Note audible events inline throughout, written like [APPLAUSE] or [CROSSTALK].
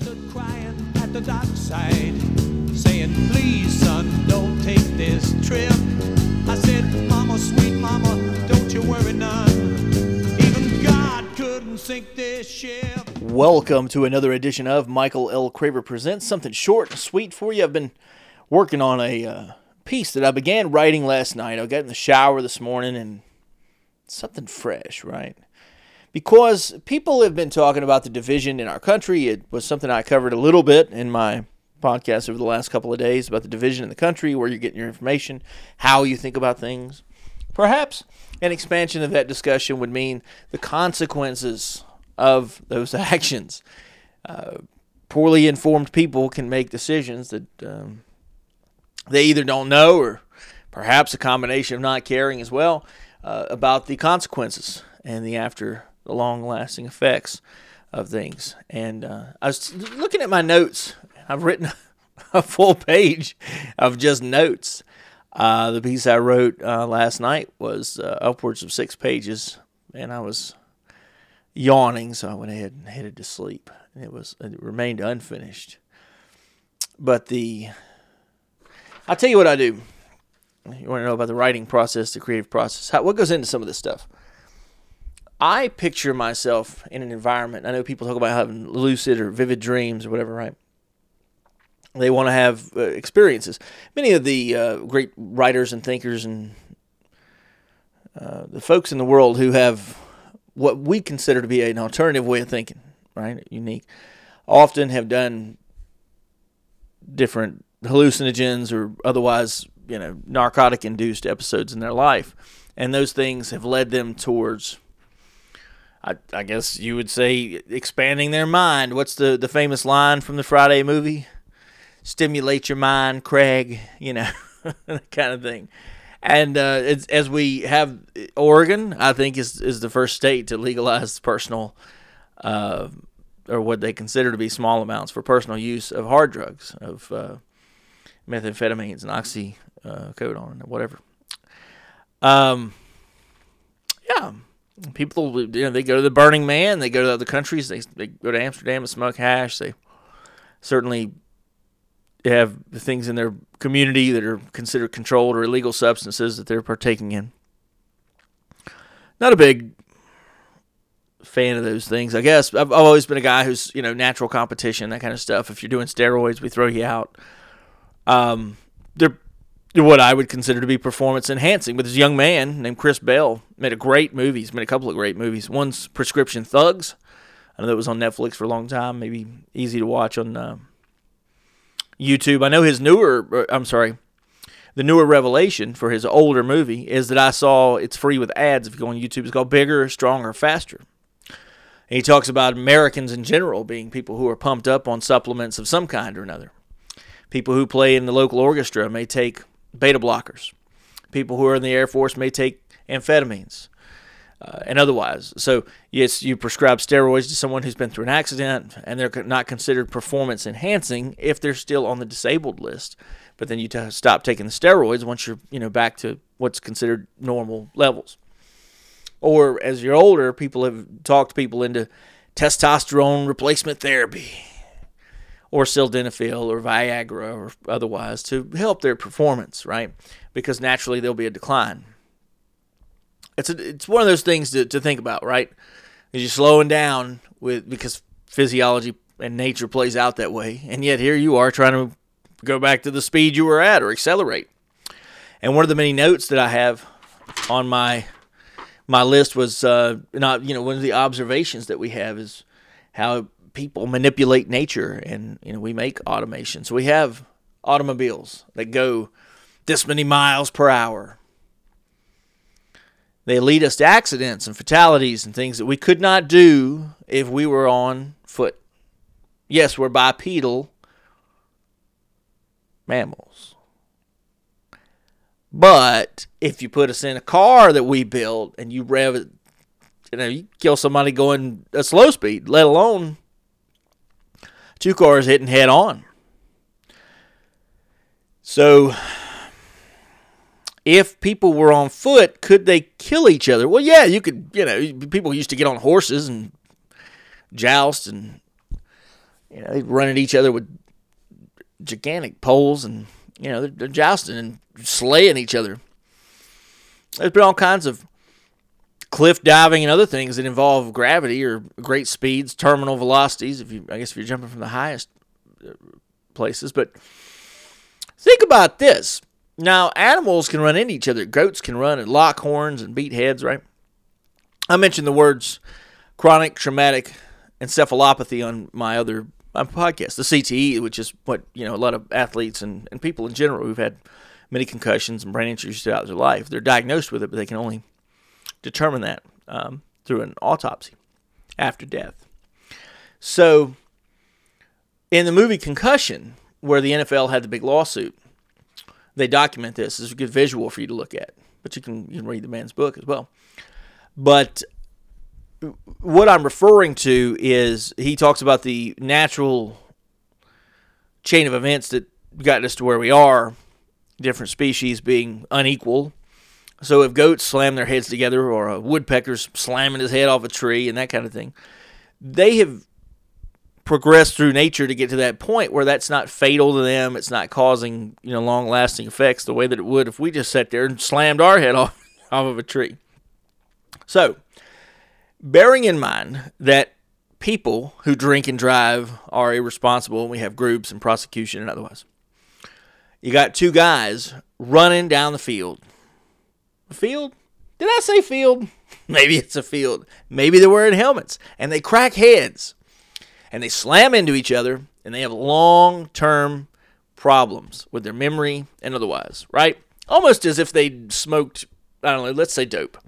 stood crying at the dockside, saying, Please, son, don't take this trip. I said, Mama, sweet mama, don't you worry none. Even God couldn't sink this ship. Welcome to another edition of Michael L. Craver Presents. Something short and sweet for you. I've been working on a uh, piece that I began writing last night. I got in the shower this morning and something fresh, right? Because people have been talking about the division in our country. It was something I covered a little bit in my podcast over the last couple of days about the division in the country, where you're getting your information, how you think about things. Perhaps an expansion of that discussion would mean the consequences of those [LAUGHS] actions. Uh, poorly informed people can make decisions that um, they either don't know or perhaps a combination of not caring as well uh, about the consequences and the after the long lasting effects of things. And uh, I was looking at my notes. I've written [LAUGHS] a full page of just notes. Uh, the piece I wrote uh, last night was uh, upwards of six pages, and I was yawning, so I went ahead and headed to sleep. And it was it remained unfinished. But the I'll tell you what I do. You want to know about the writing process, the creative process. How, what goes into some of this stuff? I picture myself in an environment. I know people talk about having lucid or vivid dreams or whatever, right? They want to have uh, experiences. Many of the uh, great writers and thinkers and uh, the folks in the world who have what we consider to be an alternative way of thinking, right? Unique, often have done different hallucinogens or otherwise, you know, narcotic induced episodes in their life. And those things have led them towards I, I guess you would say expanding their mind. What's the, the famous line from the Friday movie? Stimulate your mind, Craig. You know, [LAUGHS] that kind of thing. And uh, as we have Oregon, I think is is the first state to legalize personal, uh, or what they consider to be small amounts for personal use of hard drugs, of uh, methamphetamines and oxycodone and whatever. Um, yeah, people you know they go to the Burning Man, they go to other countries, they they go to Amsterdam and smoke hash. They certainly have the things in their community that are considered controlled or illegal substances that they're partaking in. Not a big fan of those things, I guess. I've, I've always been a guy who's you know natural competition, that kind of stuff. If you're doing steroids, we throw you out. Um, they're what I would consider to be performance enhancing. But this young man named Chris Bell made a great movie. He's made a couple of great movies. One's Prescription Thugs. I know that was on Netflix for a long time. Maybe easy to watch on uh, YouTube. I know his newer. uh, I'm sorry. The newer revelation for his older movie is that I saw it's free with ads if you go on YouTube. It's called Bigger, Stronger, Faster. And he talks about Americans in general being people who are pumped up on supplements of some kind or another. People who play in the local orchestra may take beta blockers. People who are in the Air Force may take amphetamines uh, and otherwise. So, yes, you prescribe steroids to someone who's been through an accident and they're not considered performance enhancing if they're still on the disabled list. But then you t- stop taking the steroids once you're, you know, back to what's considered normal levels. Or as you're older, people have talked people into testosterone replacement therapy or sildenafil or Viagra or otherwise to help their performance, right? Because naturally there'll be a decline. It's a, it's one of those things to, to think about, right? Is you're slowing down with because physiology and nature plays out that way, and yet here you are trying to go back to the speed you were at or accelerate. And one of the many notes that I have on my my list was uh, not you know one of the observations that we have is how people manipulate nature and you know we make automation. So we have automobiles that go this many miles per hour. They lead us to accidents and fatalities and things that we could not do if we were on foot. Yes we're bipedal mammals. But if you put us in a car that we built and you rev it you know you kill somebody going a slow speed let alone two cars hitting head on. So, if people were on foot, could they kill each other? Well, yeah, you could. You know, people used to get on horses and joust and You know, they run at each other with gigantic poles, and you know they're, they're jousting and slaying each other. There's been all kinds of cliff diving and other things that involve gravity or great speeds, terminal velocities. If you, I guess, if you're jumping from the highest uh, places, but think about this. Now, animals can run into each other. Goats can run and lock horns and beat heads, right? I mentioned the words chronic traumatic encephalopathy on my other my podcast, the CTE, which is what you know a lot of athletes and, and people in general who've had many concussions and brain injuries throughout their life. They're diagnosed with it, but they can only determine that um, through an autopsy after death. So, in the movie Concussion, where the NFL had the big lawsuit, they document this. It's a good visual for you to look at, but you can you can read the man's book as well. But what I'm referring to is he talks about the natural chain of events that got us to where we are, different species being unequal. So if goats slam their heads together or a woodpecker's slamming his head off a tree and that kind of thing, they have progressed through nature to get to that point where that's not fatal to them. It's not causing, you know, long lasting effects the way that it would if we just sat there and slammed our head [LAUGHS] off, off of a tree. So bearing in mind that people who drink and drive are irresponsible, and we have groups and prosecution and otherwise. You got two guys running down the field. Field? Did I say field? [LAUGHS] Maybe it's a field. Maybe they're wearing helmets and they crack heads and they slam into each other and they have long term problems with their memory and otherwise, right? Almost as if they smoked, I don't know, let's say dope.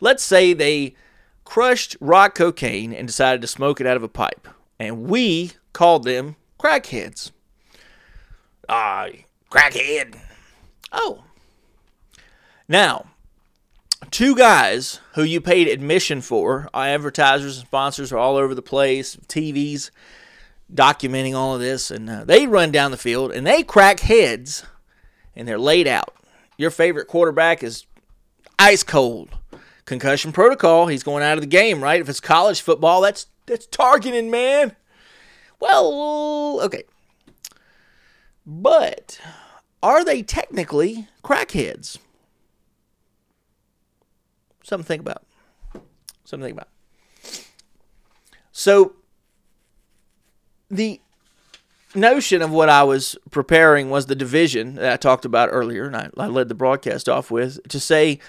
Let's say they crushed rock cocaine and decided to smoke it out of a pipe. And we called them crackheads. Ah, crackhead. Oh. Now, two guys who you paid admission for, advertisers and sponsors are all over the place, TVs documenting all of this, and uh, they run down the field and they crack heads and they're laid out. Your favorite quarterback is ice cold concussion protocol. He's going out of the game, right? If it's college football, that's that's targeting, man. Well, okay. But are they technically crackheads? Something to think about. Something to think about. So the notion of what I was preparing was the division that I talked about earlier, and I, I led the broadcast off with to say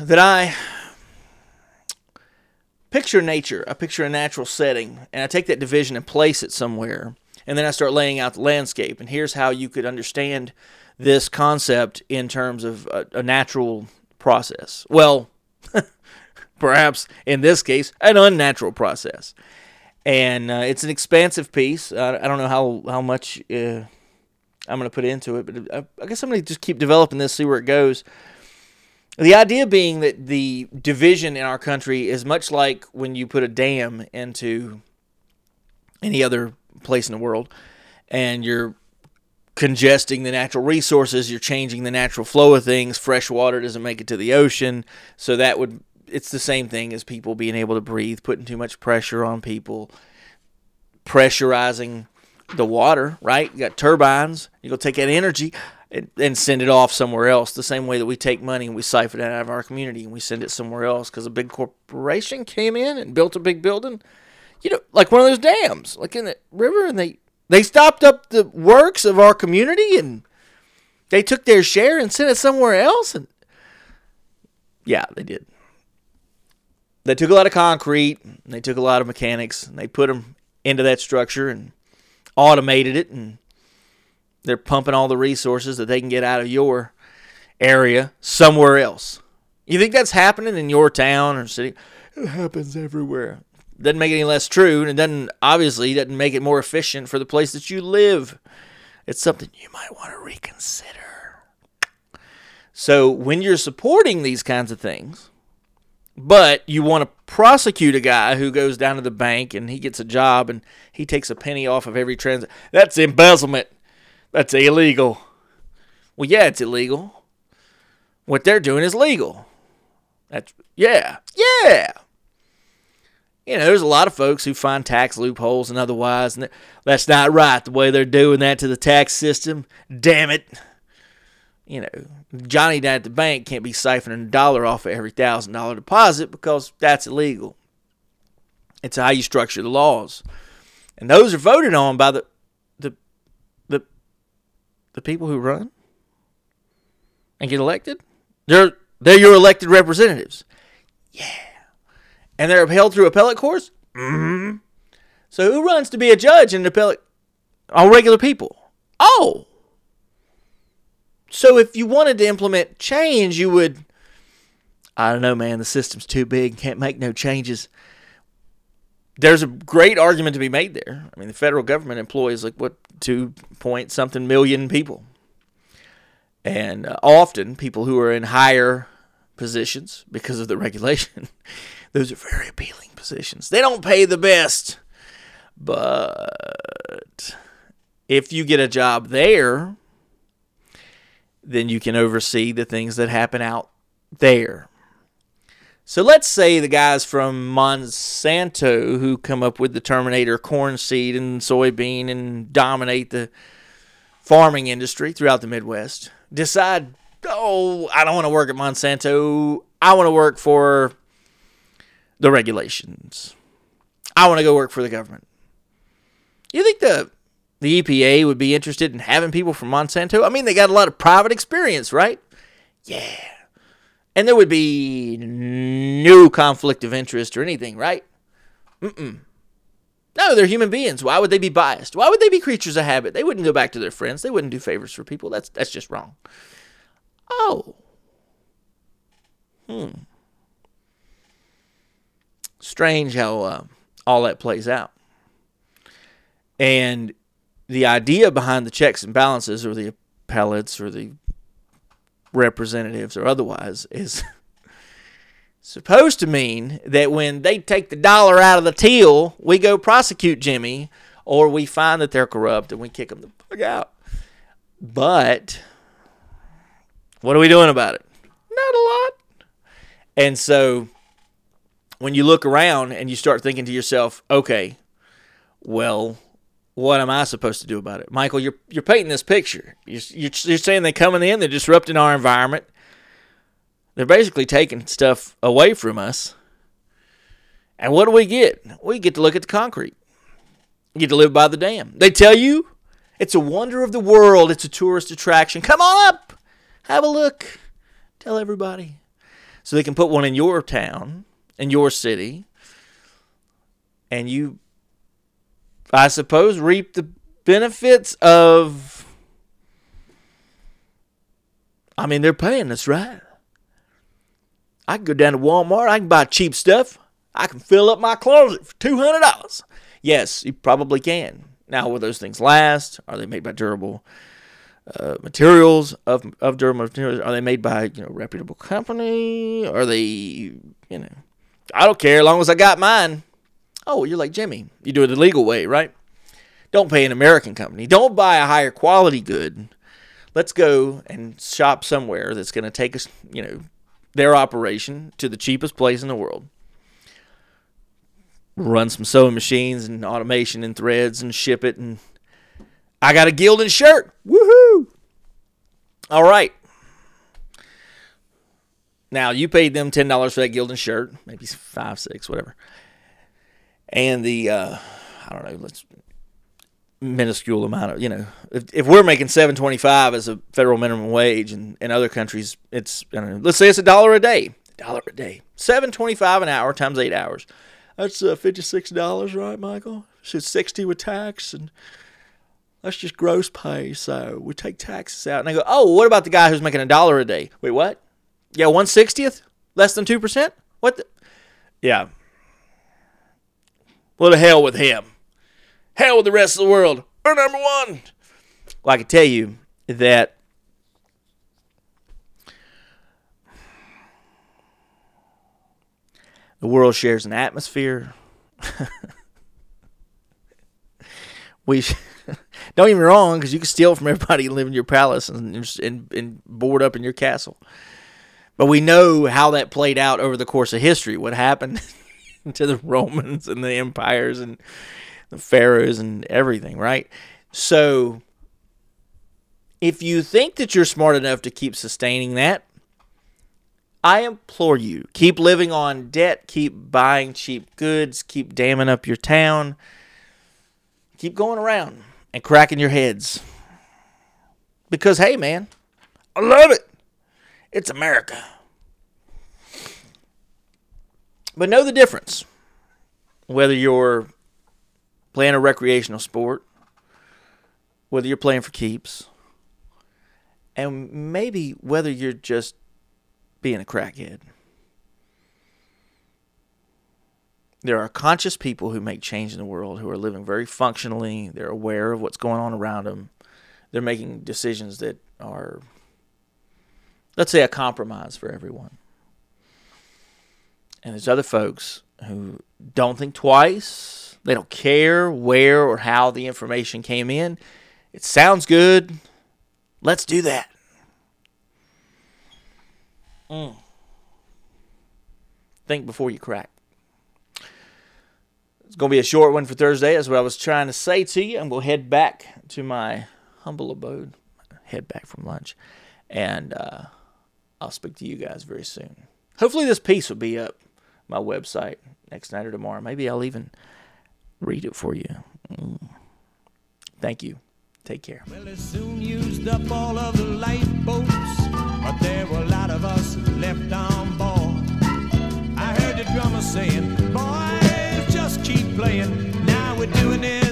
that I picture nature, I picture a natural setting, and I take that division and place it somewhere. And then I start laying out the landscape. And here's how you could understand this concept in terms of a, a natural process. Well, [LAUGHS] perhaps in this case, an unnatural process. And uh, it's an expansive piece. I don't know how, how much uh, I'm going to put into it, but I, uh, I guess I'm going to just keep developing this, see where it goes. The idea being that the division in our country is much like when you put a dam into any other place in the world and you're congesting the natural resources, you're changing the natural flow of things. Fresh water doesn't make it to the ocean. So that would it's the same thing as people being able to breathe, putting too much pressure on people, pressurizing the water, right? You got turbines, you go take that energy, and, and send it off somewhere else. The same way that we take money and we siphon it out of our community and we send it somewhere else because a big corporation came in and built a big building. You know, like one of those dams, like in the river, and they they stopped up the works of our community and they took their share and sent it somewhere else. And yeah, they did. They took a lot of concrete, and they took a lot of mechanics, and they put them into that structure and automated it and they're pumping all the resources that they can get out of your area somewhere else. You think that's happening in your town or city? It happens everywhere. Doesn't make it any less true, and doesn't obviously doesn't make it more efficient for the place that you live. It's something you might want to reconsider. So when you're supporting these kinds of things, but you want to prosecute a guy who goes down to the bank and he gets a job and he takes a penny off of every transaction. That's embezzlement. That's illegal. Well, yeah, it's illegal. What they're doing is legal. That's yeah, yeah. You know, there's a lot of folks who find tax loopholes and otherwise, and that's not right the way they're doing that to the tax system. Damn it. You know, Johnny down at the bank can't be siphoning a dollar off of every thousand dollar deposit because that's illegal. It's how you structure the laws. And those are voted on by the the the the people who run and get elected. They're they're your elected representatives. Yeah. And they're upheld through appellate courts? Mm-hmm. So who runs to be a judge in an appellate? All regular people. Oh. So if you wanted to implement change, you would. I don't know, man. The system's too big. Can't make no changes. There's a great argument to be made there. I mean, the federal government employs like what two point something million people, and uh, often people who are in higher positions because of the [LAUGHS] regulation. Those are very appealing positions. They don't pay the best, but if you get a job there, then you can oversee the things that happen out there. So let's say the guys from Monsanto who come up with the Terminator corn seed and soybean and dominate the farming industry throughout the Midwest decide, oh, I don't want to work at Monsanto. I want to work for the regulations. I want to go work for the government. You think the the EPA would be interested in having people from Monsanto? I mean, they got a lot of private experience, right? Yeah. And there would be no conflict of interest or anything, right? Mm-mm. No, they're human beings. Why would they be biased? Why would they be creatures of habit? They wouldn't go back to their friends. They wouldn't do favors for people. That's that's just wrong. Oh. Hmm. Strange how uh, all that plays out. And the idea behind the checks and balances or the appellates or the representatives or otherwise is [LAUGHS] supposed to mean that when they take the dollar out of the till, we go prosecute Jimmy or we find that they're corrupt and we kick them the fuck out. But what are we doing about it? Not a lot. And so when you look around and you start thinking to yourself, okay, well, what am I supposed to do about it? Michael, you're you're painting this picture. You're, you're, you're saying they're coming in, they're disrupting our environment. They're basically taking stuff away from us. And what do we get? We get to look at the concrete. You get to live by the dam. They tell you it's a wonder of the world. It's a tourist attraction. Come on up. Have a look. Tell everybody. So they can put one in your town, in your city, and you I suppose, reap the benefits of. I mean, they're paying us, right? I can go down to Walmart. I can buy cheap stuff. I can fill up my closet for two hundred dollars. Yes, you probably can. Now, will those things last? Are they made by durable uh, materials of of durable materials? Are they made by you know reputable company? Are they you know? I don't care as long as I got mine. Oh, you're like Jimmy. You do it the legal way, right? Don't pay an American company. Don't buy a higher quality good. Let's go and shop somewhere that's going to take us, you know, their operation to the cheapest place in the world. Run some sewing machines and automation and threads and ship it. And I got a Gildan shirt. Woohoo! All right. Now you paid them ten dollars for that Gildan shirt, maybe five, six, whatever. And the uh, I don't know, let's minuscule amount of you know if, if we're making 725 as a federal minimum wage and in other countries it's know, let's say it's a dollar a day. Dollar a day. 725 an hour times eight hours. That's uh, $56 right michael? So 60 with tax and that's just gross pay. So we take taxes out and i go oh what about the guy who's making a dollar a day? Wait what yeah 160th less than 2% what the? yeah well, to hell with him. Hell with the rest of the world. We're number one. Well, I can tell you that the world shares an atmosphere. [LAUGHS] we sh- [LAUGHS] don't get me wrong, because you can steal from everybody and live in your palace and, and, and board up in your castle. But we know how that played out over the course of history. What happened [LAUGHS] to the Romans and the empires and the pharaohs and everything, right? So if you think that you're smart enough to keep sustaining that, I implore you, keep living on debt, keep buying cheap goods, keep damming up your town, keep going around and cracking your heads. Because, hey, man, I love it. It's America. But know the difference. Whether you're playing a recreational sport, whether you're playing for keeps, and maybe whether you're just being a crackhead. There are conscious people who make change in the world who are living very functionally. They're aware of what's going on around them. They're making decisions that are, let's say, a compromise for everyone. And there's other folks who don't think twice. They don't care where or how the information came in. It sounds good. Let's do that. Mm. Think before you crack. It's going to be a short one for Thursday. That's what I was trying to say to you. I'm going to head back to my humble abode, head back from lunch, and uh, I'll speak to you guys very soon. Hopefully, this piece will be up my website next night or tomorrow. Maybe I'll even read it for you. Mm. Thank you. Take care. Well, they soon used up all of the lifeboats, but there were a lot of us left on board. I heard the drummer saying, Boys, just keep playing. Now we're doing it.